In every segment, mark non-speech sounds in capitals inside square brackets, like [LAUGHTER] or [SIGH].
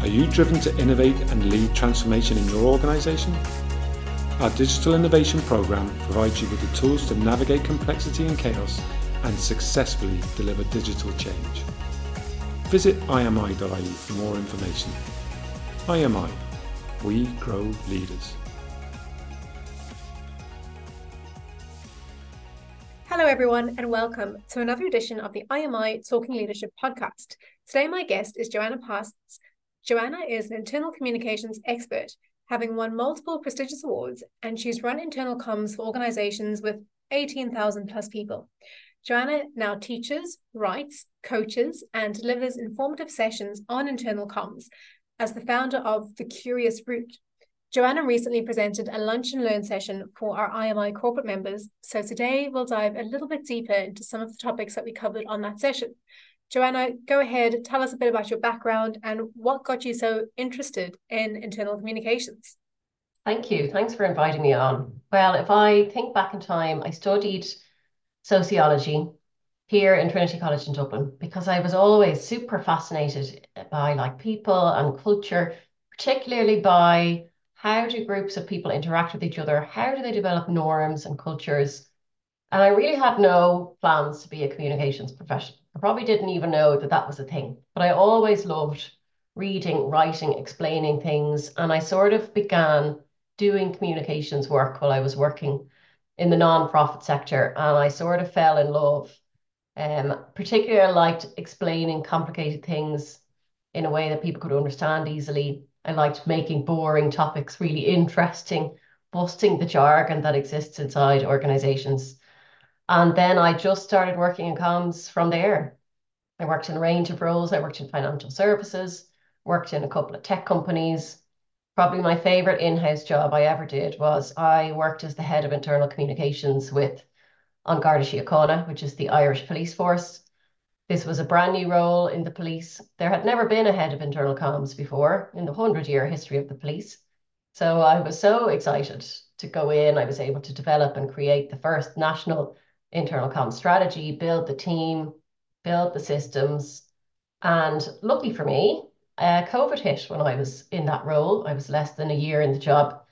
Are you driven to innovate and lead transformation in your organization? Our Digital Innovation Programme provides you with the tools to navigate complexity and chaos and successfully deliver digital change. Visit imi.ie for more information. IMI, we grow leaders. Hello, everyone, and welcome to another edition of the IMI Talking Leadership podcast. Today, my guest is Joanna Parsons. Joanna is an internal communications expert having won multiple prestigious awards, and she's run internal comms for organizations with 18,000 plus people. Joanna now teaches, writes, coaches, and delivers informative sessions on internal comms as the founder of The Curious Route. Joanna recently presented a lunch and learn session for our IMI corporate members. So today we'll dive a little bit deeper into some of the topics that we covered on that session. Joanna, go ahead, tell us a bit about your background and what got you so interested in internal communications. Thank you. Thanks for inviting me on. Well, if I think back in time, I studied sociology here in Trinity College in Dublin because I was always super fascinated by like people and culture, particularly by how do groups of people interact with each other? How do they develop norms and cultures? And I really had no plans to be a communications professional. I probably didn't even know that that was a thing, but I always loved reading, writing, explaining things. And I sort of began doing communications work while I was working in the non-profit sector. And I sort of fell in love. Um, particularly, I liked explaining complicated things in a way that people could understand easily. I liked making boring topics really interesting, busting the jargon that exists inside organizations. And then I just started working in comms from there. I worked in a range of roles. I worked in financial services, worked in a couple of tech companies. Probably my favorite in-house job I ever did was I worked as the head of internal communications with An Garda Síochána, which is the Irish police force. This was a brand new role in the police. There had never been a head of internal comms before in the 100-year history of the police. So I was so excited to go in. I was able to develop and create the first national internal com strategy, build the team, build the systems. And lucky for me, uh, COVID hit when I was in that role. I was less than a year in the job.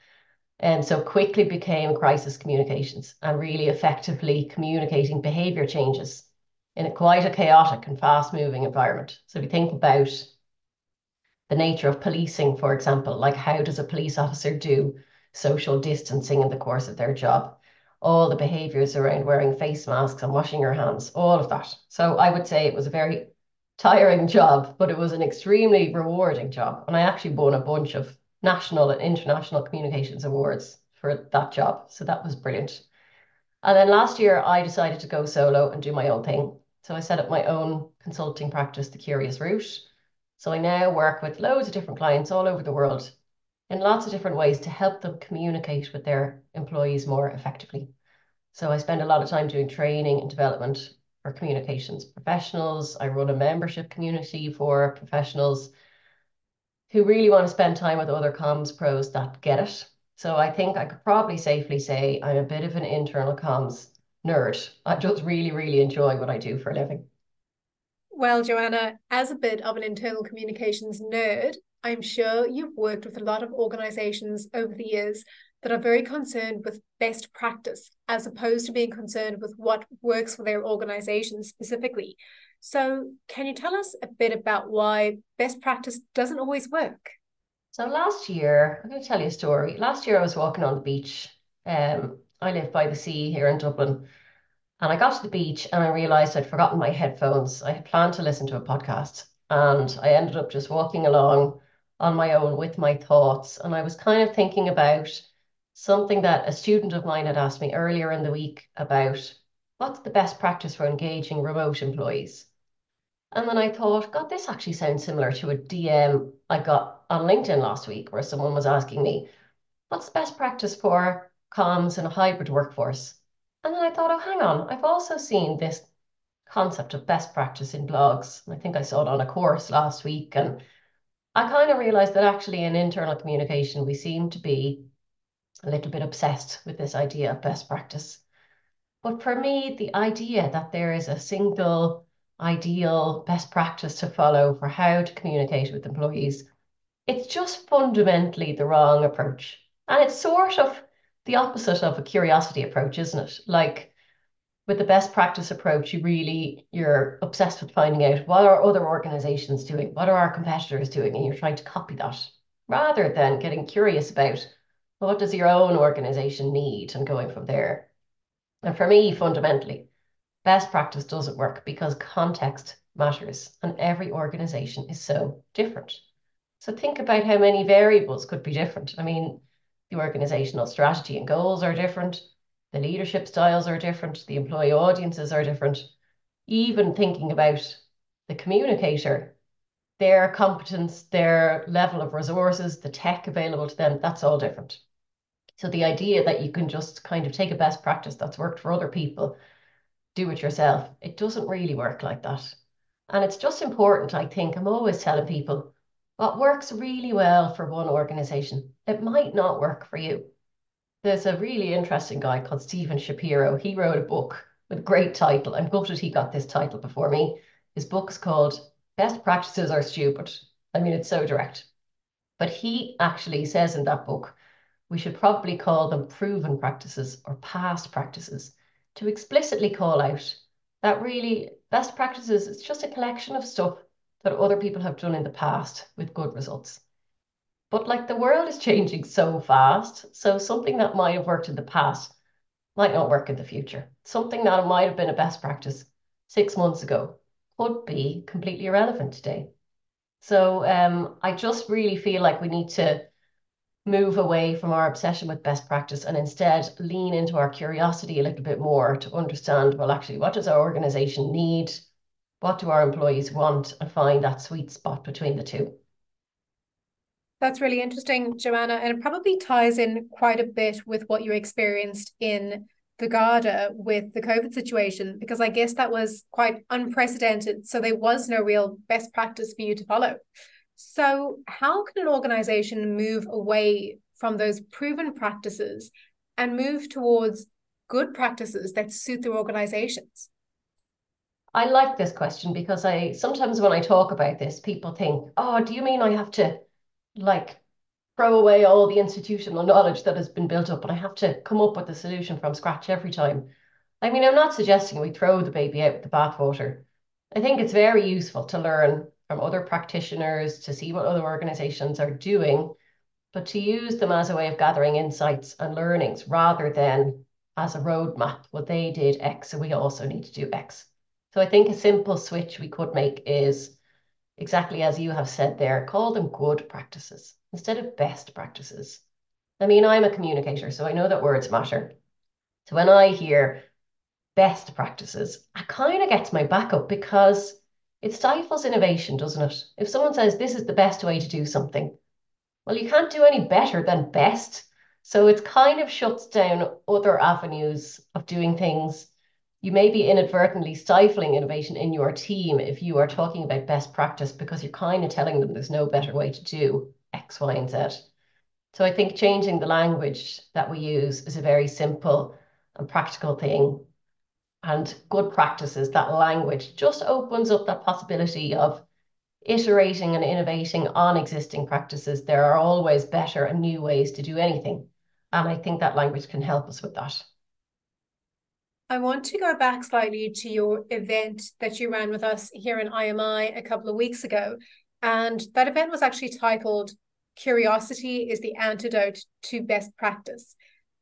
And so quickly became crisis communications and really effectively communicating behavior changes in a quite a chaotic and fast moving environment. So if you think about the nature of policing, for example, like how does a police officer do social distancing in the course of their job? All the behaviors around wearing face masks and washing your hands, all of that. So I would say it was a very tiring job, but it was an extremely rewarding job. And I actually won a bunch of national and international communications awards for that job. So that was brilliant. And then last year, I decided to go solo and do my own thing. So I set up my own consulting practice, The Curious Route. So I now work with loads of different clients all over the world in lots of different ways to help them communicate with their employees more effectively. So I spend a lot of time doing training and development for communications professionals. I run a membership community for professionals who really want to spend time with other comms pros that get it. So I think I could probably safely say I'm a bit of an internal comms nerd. I just really, really enjoy what I do for a living. Well, Joanna, as a bit of an internal communications nerd, I'm sure you've worked with a lot of organizations over the years that are very concerned with best practice as opposed to being concerned with what works for their organization specifically. So, can you tell us a bit about why best practice doesn't always work? So, last year, I'm going to tell you a story. Last year, I was walking on the beach. Um, I live by the sea here in Dublin. And I got to the beach and I realized I'd forgotten my headphones. I had planned to listen to a podcast and I ended up just walking along on my own with my thoughts. And I was kind of thinking about something that a student of mine had asked me earlier in the week about what's the best practice for engaging remote employees. And then I thought, God, this actually sounds similar to a DM I got on LinkedIn last week where someone was asking me, what's the best practice for comms in a hybrid workforce? And then I thought, oh, hang on, I've also seen this concept of best practice in blogs. I think I saw it on a course last week. And I kind of realized that actually in internal communication, we seem to be a little bit obsessed with this idea of best practice. But for me, the idea that there is a single ideal best practice to follow for how to communicate with employees it's just fundamentally the wrong approach. And it's sort of the opposite of a curiosity approach, isn't it? Like with the best practice approach, you really you're obsessed with finding out what are other organizations doing, what are our competitors doing, and you're trying to copy that rather than getting curious about what does your own organization need and going from there. And for me, fundamentally, best practice doesn't work because context matters and every organization is so different. So think about how many variables could be different. I mean, the organizational strategy and goals are different. The leadership styles are different. The employee audiences are different. Even thinking about the communicator, their competence, their level of resources, the tech available to them, that's all different. So the idea that you can just kind of take a best practice that's worked for other people, do it yourself, it doesn't really work like that. And it's just important, I think, I'm always telling people what works really well for one organization, it might not work for you. There's a really interesting guy called Stephen Shapiro. He wrote a book with a great title. I'm gutted he got this title before me. His book's called Best Practices Are Stupid. I mean, it's so direct. But he actually says in that book, we should probably call them proven practices or past practices to explicitly call out that really best practices, it's just a collection of stuff that other people have done in the past with good results. But like the world is changing so fast, so something that might have worked in the past might not work in the future. Something that might have been a best practice six months ago could be completely irrelevant today. So um, I just really feel like we need to move away from our obsession with best practice and instead lean into our curiosity a little bit more to understand well, actually, what does our organization need? What do our employees want? And find that sweet spot between the two. That's really interesting, Joanna, and it probably ties in quite a bit with what you experienced in the Garda with the COVID situation, because I guess that was quite unprecedented. So there was no real best practice for you to follow. So, how can an organization move away from those proven practices and move towards good practices that suit their organizations? I like this question because I sometimes when I talk about this, people think, oh, do you mean I have to like throw away all the institutional knowledge that has been built up and I have to come up with a solution from scratch every time? I mean, I'm not suggesting we throw the baby out with the bathwater. I think it's very useful to learn from other practitioners, to see what other organizations are doing, but to use them as a way of gathering insights and learnings rather than as a roadmap. What they did X, so we also need to do X. So I think a simple switch we could make is exactly as you have said there, call them good practices instead of best practices. I mean, I'm a communicator, so I know that words matter. So when I hear best practices, I kind of gets my back up because it stifles innovation, doesn't it? If someone says this is the best way to do something, well, you can't do any better than best. So it kind of shuts down other avenues of doing things you may be inadvertently stifling innovation in your team if you are talking about best practice because you're kind of telling them there's no better way to do X, Y, and Z. So I think changing the language that we use is a very simple and practical thing. And good practices, that language just opens up that possibility of iterating and innovating on existing practices. There are always better and new ways to do anything. And I think that language can help us with that. I want to go back slightly to your event that you ran with us here in IMI a couple of weeks ago. And that event was actually titled Curiosity is the Antidote to Best Practice.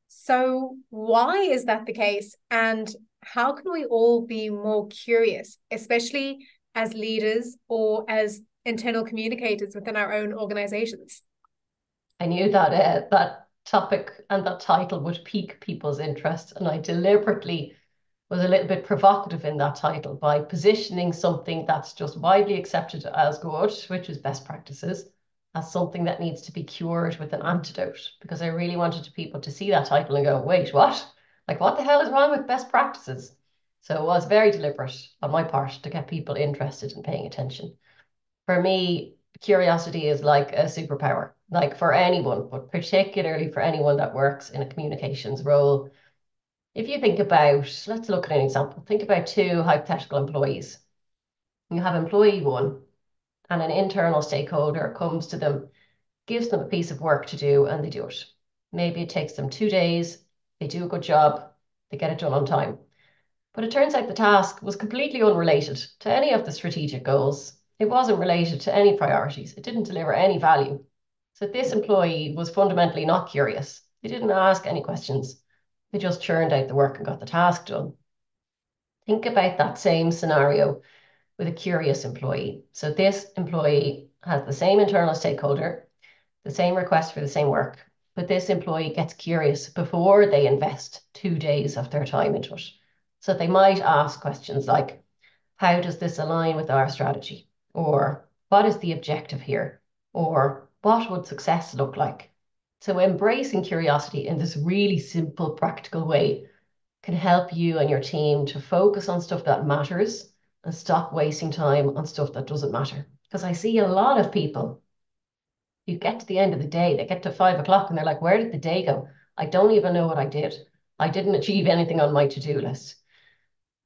So, why is that the case? And how can we all be more curious, especially as leaders or as internal communicators within our own organizations? I knew that uh, that topic and that title would pique people's interest. And I deliberately was a little bit provocative in that title by positioning something that's just widely accepted as good, which is best practices, as something that needs to be cured with an antidote. Because I really wanted people to see that title and go, wait, what? Like, what the hell is wrong with best practices? So it was very deliberate on my part to get people interested in paying attention. For me, curiosity is like a superpower like for anyone, but particularly for anyone that works in a communications role. If you think about, let's look at an example. Think about two hypothetical employees. You have employee one, and an internal stakeholder comes to them gives them a piece of work to do and they do it. Maybe it takes them two days, they do a good job, they get it done on time. But it turns out the task was completely unrelated to any of the strategic goals. It wasn't related to any priorities. It didn't deliver any value. So this employee was fundamentally not curious. They didn't ask any questions. They just churned out the work and got the task done. Think about that same scenario with a curious employee. So this employee has the same internal stakeholder, the same request for the same work, but this employee gets curious before they invest two days of their time into it. So they might ask questions like, how does this align with our strategy? Or what is the objective here? Or what would success look like? So embracing curiosity in this really simple, practical way can help you and your team to focus on stuff that matters and stop wasting time on stuff that doesn't matter. Because I see a lot of people you get to the end of the day, they get to five o'clock and they're like, where did the day go? I don't even know what I did. I didn't achieve anything on my to-do list.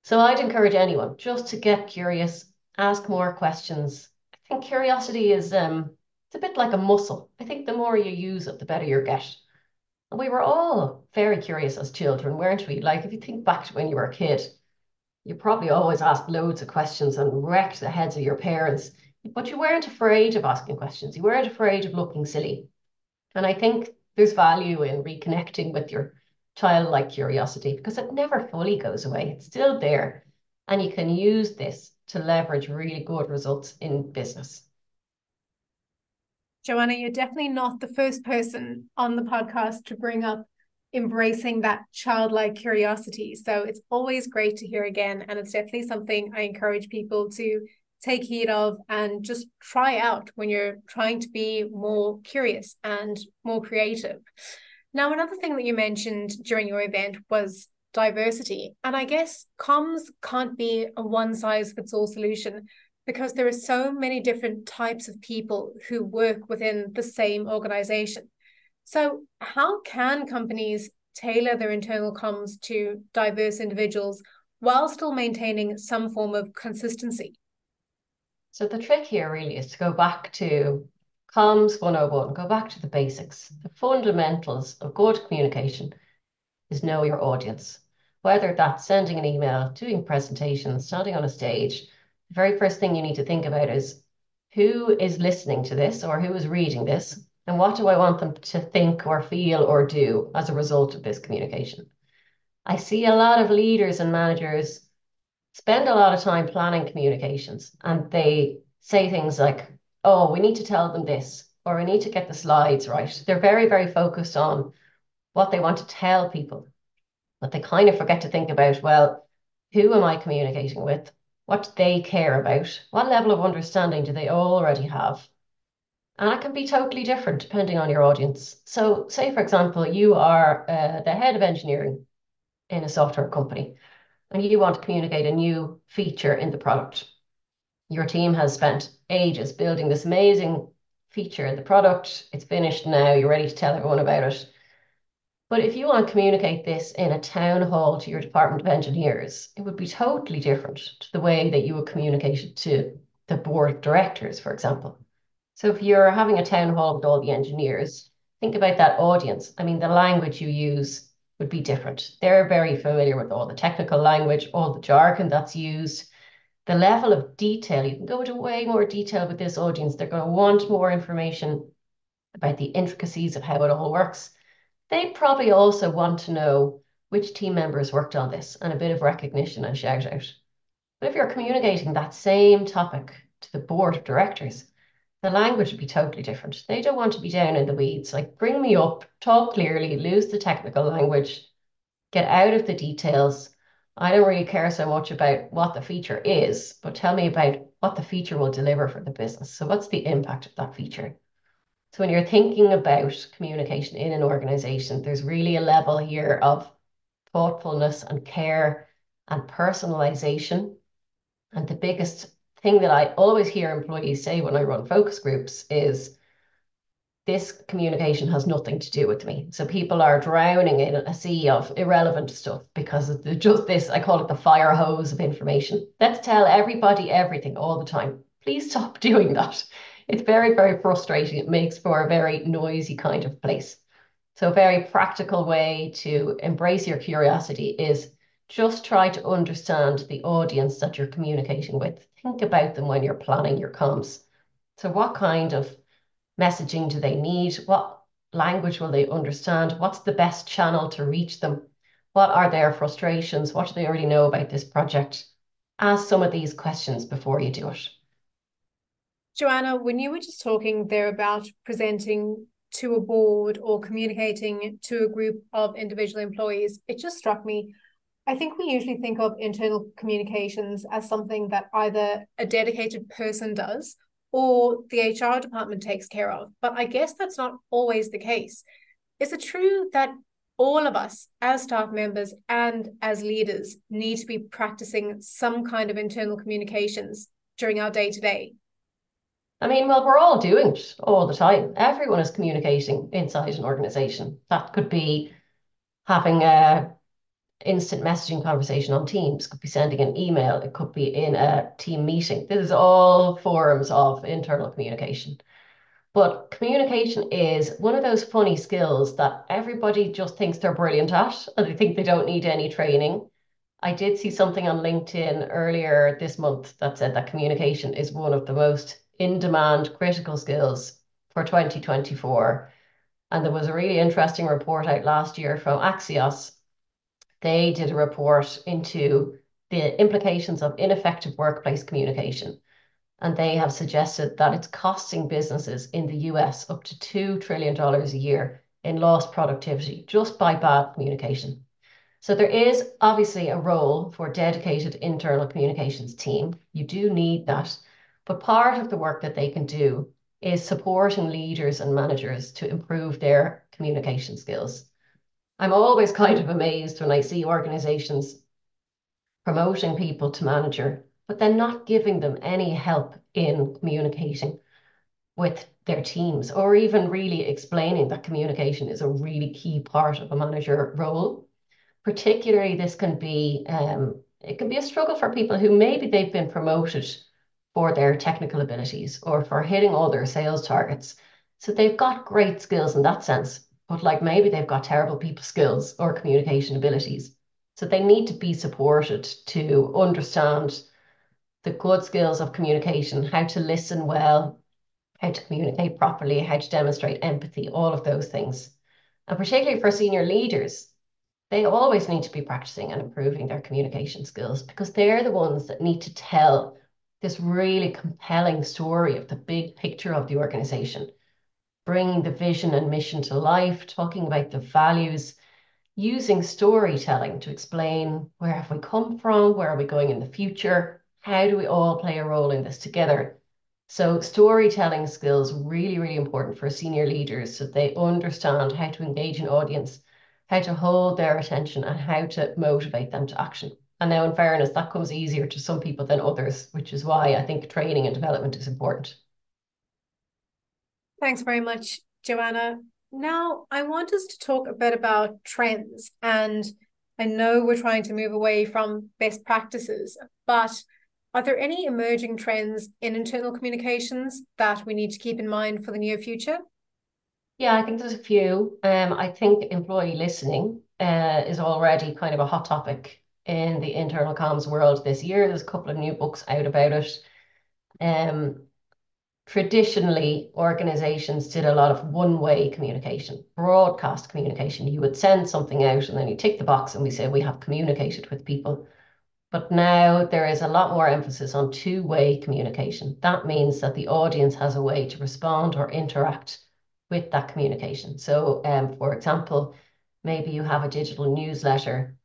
So I'd encourage anyone just to get curious, ask more questions. I think curiosity is um it's a bit like a muscle. I think the more you use it, the better you get. And we were all very curious as children, weren't we? Like if you think back to when you were a kid, you probably always asked loads of questions and wrecked the heads of your parents but you weren't afraid of asking questions. You weren't afraid of looking silly. And I think there's value in reconnecting with your childlike curiosity because it never fully goes away. It's still there. And you can use this to leverage really good results in business. Joanna, you're definitely not the first person on the podcast to bring up embracing that childlike curiosity. So it's always great to hear again. And it's definitely something I encourage people to take heed of and just try out when you're trying to be more curious and more creative. Now, another thing that you mentioned during your event was diversity. And I guess comms can't be a one size fits all solution because there are so many different types of people who work within the same organization. So, how can companies tailor their internal comms to diverse individuals while still maintaining some form of consistency? So the trick here really is to go back to comms 101, go back to the basics. The fundamentals of good communication is know your audience. Whether that's sending an email, doing presentations, standing on a stage, the very first thing you need to think about is who is listening to this or who is reading this and what do I want them to think or feel or do as a result of this communication. I see a lot of leaders and managers spend a lot of time planning communications and they say things like, oh, we need to tell them this, or we need to get the slides right. They're very, very focused on what they want to tell people, but they kind of forget to think about, well, who am I communicating with? What do they care about? What level of understanding do they already have? And that can be totally different depending on your audience. So, say, for example, you are uh, the head of engineering in a software company and you want to communicate a new feature in the product. Your team has spent ages building this amazing feature in the product. It's finished now. You're ready to tell everyone about it. But if you want to communicate this in a town hall to your department of engineers, it would be totally different to the way that you would communicate it to the board of directors, for example. So if you're having a town hall with all the engineers, think about that audience. I mean, the language you use would be different. They're very familiar with all the technical language, all the jargon that's used, the level of detail. You can go into way more detail with this audience. They're going to want more information about the intricacies of how it all works. They probably also want to know which team members worked on this and a bit of recognition and shout out. But if you're communicating that same topic to the board of directors, the language would be totally different. They don't want to be down in the weeds. Like, bring me up, talk clearly, lose the technical language, get out of the details. I don't really care so much about what the feature is, but tell me about what the feature will deliver for the business. So, what's the impact of that feature? So, when you're thinking about communication in an organization, there's really a level here of thoughtfulness and care and personalization. And the biggest thing that I always hear employees say when I run focus groups is this communication has nothing to do with me. So people are drowning in a sea of irrelevant stuff because just this, I call it the fire hose of information. Let's tell everybody everything all the time. Please stop [LAUGHS] doing that. It's very, very frustrating. It makes for a very noisy kind of place. So a very practical way to embrace your curiosity is just try to understand the audience that you're communicating with. Think about them when you're planning your comms. So what kind of messaging do they need? What language will they understand? What's the best channel to reach them? What are their frustrations? What do they already know about this project? Ask some of these questions before you do it. Joanna, when you were just talking there about presenting to a board or communicating to a group of individual employees, it just struck me. I think we usually think of internal communications as something that either a dedicated person does or the HR department takes care of. But I guess that's not always the case. Is it true that all of us as staff members and as leaders need to be practicing some kind of internal communications during our day to day? I mean, well, we're all doing it all the time. Everyone is communicating inside an organization. That could be having a instant messaging conversation on Teams, could be sending an email, it could be in a team meeting. This is all forms of internal communication. But communication is one of those funny skills that everybody just thinks they're brilliant at and they think they don't need any training. I did see something on LinkedIn earlier this month that said that communication is one of the most in demand critical skills for 2024. And there was a really interesting report out last year from Axios they did a report into the implications of ineffective workplace communication. And they have suggested that it's costing businesses in the US up to $2 trillion a year in lost productivity just by bad communication. So there is obviously a role for a dedicated internal communications team. You do need that. But part of the work that they can do is supporting leaders and managers to improve their communication skills. I'm always kind of amazed when I see organizations promoting people to manager, but then not giving them any help in communicating with their teams or even really explaining that communication is a really key part of a manager role. Particularly, this can be um, it can be a struggle for people who maybe they've been promoted for their technical abilities or for hitting all their sales targets. So they've got great skills in that sense, but like maybe they've got terrible people skills or communication abilities. So they need to be supported to understand the good skills of communication, how to listen well, how to communicate properly, how to demonstrate empathy, all of those things. And particularly for senior leaders, they always need to be practicing and improving their communication skills because they're the ones that need to tell this really compelling story of the big picture of the organization bringing the vision and mission to life, talking about the values, using storytelling to explain where have we come from, where are we going in the future, how do we all play a role in this together. So storytelling skills really, really important for senior leaders so they understand how to engage an audience, how to hold their attention and how to motivate them to action. And now in fairness, that comes easier to some people than others, which is why I think training and development is important. Thanks very much, Joanna. Now, I want us to talk a bit about trends. And I know we're trying to move away from best practices, but are there any emerging trends in internal communications that we need to keep in mind for the near future? Yeah, I think there's a few. Um, I think employee listening uh, is already kind of a hot topic in the internal comms world this year. There's a couple of new books out about it. Um, traditionally organizations did a lot of one-way communication, broadcast communication. You would send something out and then you tick the box and we say we have communicated with people. But now there is a lot more emphasis on two-way communication. That means that the audience has a way to respond or interact with that communication. So, um, for example, maybe you have a digital newsletter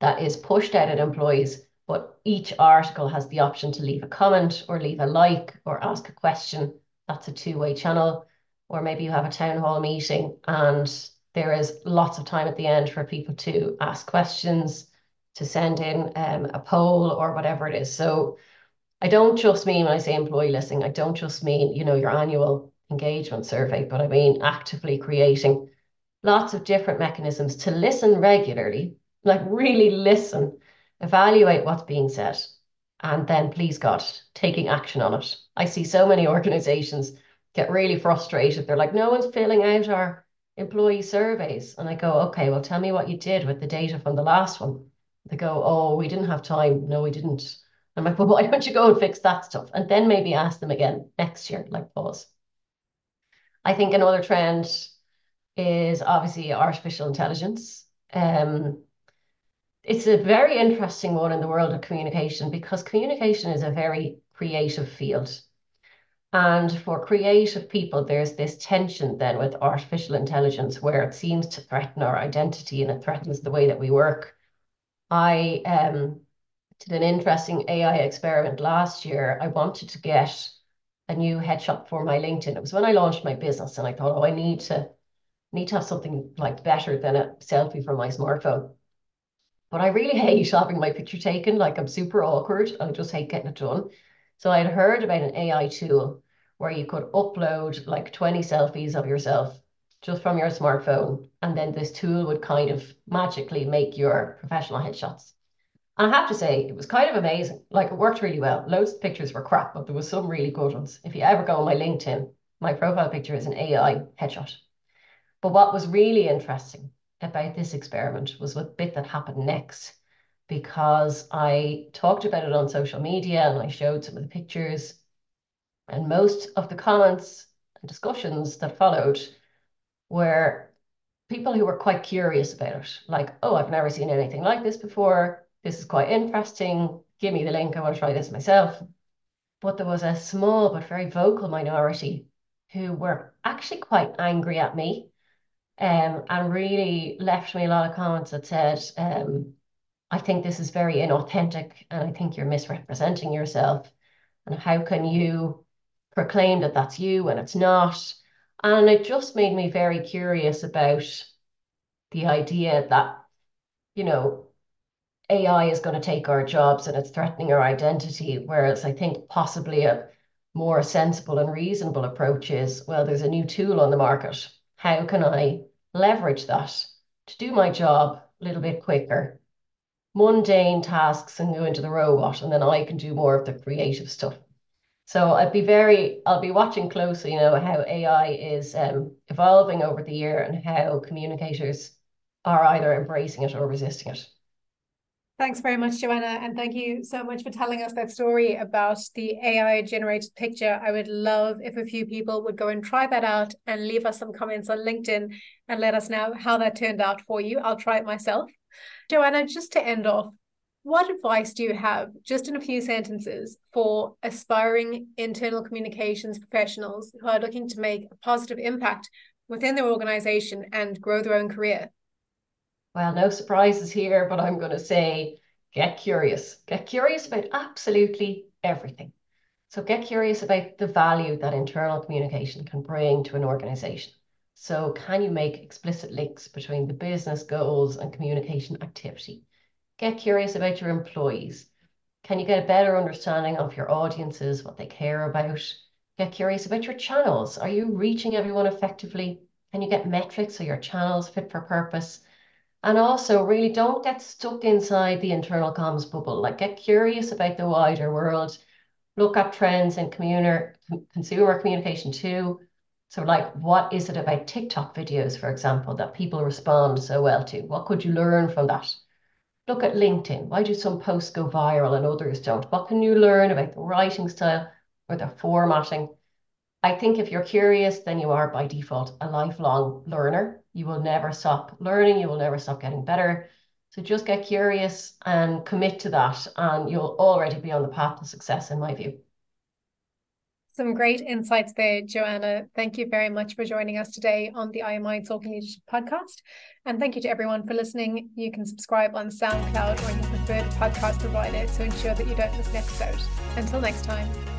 that is pushed out at employees but each article has the option to leave a comment or leave a like or ask a question. That's a two-way channel. Or maybe you have a town hall meeting and there is lots of time at the end for people to ask questions, to send in um, a poll or whatever it is. So I don't just mean when I say employee listening, I don't just mean, you know, your annual engagement survey, but I mean actively creating lots of different mechanisms to listen regularly, like really listen evaluate what's being said, and then please God, taking action on it. I see so many [LAUGHS] organizations get really frustrated. They're like, no one's filling out our employee surveys. And I go, okay, well, tell me what you did with the data from the last one. They go, oh, we didn't have time. No, we didn't. I'm like, well, [LAUGHS] why don't you go and fix that stuff? And then maybe ask them again next year, like pause. I think another trend is obviously artificial intelligence. Um, it's a very interesting one in the world of communication because communication is a very creative field. And for creative people, there's this tension then with artificial intelligence where it seems to threaten our identity and it threatens the way that we work. I um, did an interesting AI experiment last year. I wanted to get a new headshot for my LinkedIn. It was when I launched my business, and I thought, oh, I need to need to have something like better than a selfie from my smartphone. But I really hate having my picture taken. Like I'm super awkward. I just hate getting it done. So I'd heard about an AI tool where you could upload like 20 selfies of yourself just from your smartphone. And then this tool would kind of magically make your professional headshots. And I have to say, it was kind of amazing. Like it worked really well. Loads of pictures were crap, but there was some really good ones. If you ever go on my LinkedIn, my profile picture is an AI headshot. But what was really interesting about this experiment was what bit that happened next, because I talked about it on social media and I showed some of the pictures, and most of the comments and discussions that followed were people who were quite curious about it, like, oh, I've never seen anything like this before this is quite interesting. Give me the link. I want to try this myself. But there was a small but very vocal minority who were actually quite angry at me um, and really left me a lot of comments that said, um, I think this is very inauthentic and I think you're misrepresenting yourself. And how can you proclaim that that's you when it's not? And it just made me very curious about the idea that, you know, AI is going to take our jobs and it's threatening our identity. Whereas I think possibly a more sensible and reasonable approach is well, there's a new tool on the market. How can I leverage that to do my job a little bit quicker? Mundane tasks and go into the robot, and then I can do more of the creative stuff. So I'd be very, I'll be watching closely, you know, how AI is um, evolving over the year and how communicators are either embracing it or resisting it. Thanks very much, Joanna. And thank you so much for telling us that story about the AI generated picture. I would love if a few people would go and try that out and leave us some comments on LinkedIn and let us know how that turned out for you. I'll try it myself. Joanna, just to end off, what advice do you have, just in a few sentences, for aspiring internal communications professionals who are looking to make a positive impact within their organization and grow their own career? Well, no surprises here, but I'm going to say get curious. Get curious about absolutely everything. So get curious about the value that internal communication can bring to an organization. So can you make explicit links between the business goals and communication activity? Get curious about your employees. Can you get a better understanding of your audiences, what they care about? Get curious about your channels. Are you reaching everyone effectively? Can you get metrics so your channels fit for purpose? And also, really don't get stuck inside the internal comms bubble. Like, get curious about the wider world. Look at trends in communer, consumer communication too. So, like, what is it about TikTok videos, for example, that people respond so well to? What could you learn from that? Look at LinkedIn. Why do some posts go viral and others don't? What can you learn about the writing style or the formatting? I think if you're curious, then you are by default a lifelong learner. You will never stop learning, you will never stop getting better. So just get curious and commit to that, and you'll already be on the path to success, in my view. Some great insights there, Joanna. Thank you very much for joining us today on the IMI Talking Leadership podcast. And thank you to everyone for listening. You can subscribe on SoundCloud or your preferred podcast provider to ensure that you don't miss an episode. Until next time.